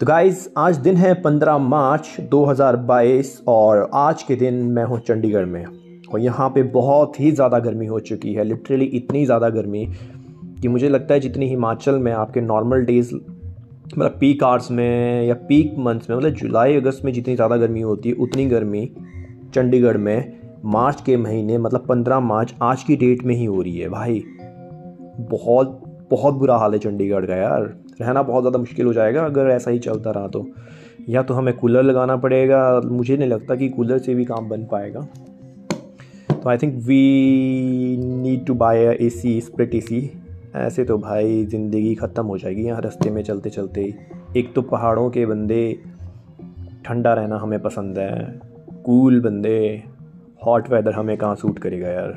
तो गाइज़ आज दिन है 15 मार्च 2022 और आज के दिन मैं हूँ चंडीगढ़ में। और यहाँ पे बहुत ही ज़्यादा गर्मी हो चुकी है लिटरली इतनी ज़्यादा गर्मी कि मुझे लगता है जितनी हिमाचल में आपके नॉर्मल डेज़ मतलब पीक आवर्स में या पीक मंथ्स में मतलब जुलाई, अगस्त में जितनी ज़्यादा गर्मी होती है, उतनी गर्मी चंडीगढ़ में मार्च के महीने मतलब पंद्रह मार्च आज की डेट में ही हो रही है भाई। बहुत बहुत बुरा हाल है चंडीगढ़ का यार। रहना बहुत ज़्यादा मुश्किल हो जाएगा अगर ऐसा ही चलता रहा तो। या तो हमें कूलर लगाना पड़ेगा। मुझे नहीं लगता कि कूलर से भी काम बन पाएगा। तो I think we need to buy A C split A C ऐसे तो भाई ज़िंदगी ख़त्म हो जाएगी यहाँ रास्ते में चलते चलते एक तो पहाड़ों के बंदे, ठंडा रहना हमें पसंद है। कूल बंदे हॉट वेदर हमें कहाँ सूट करेगा यार।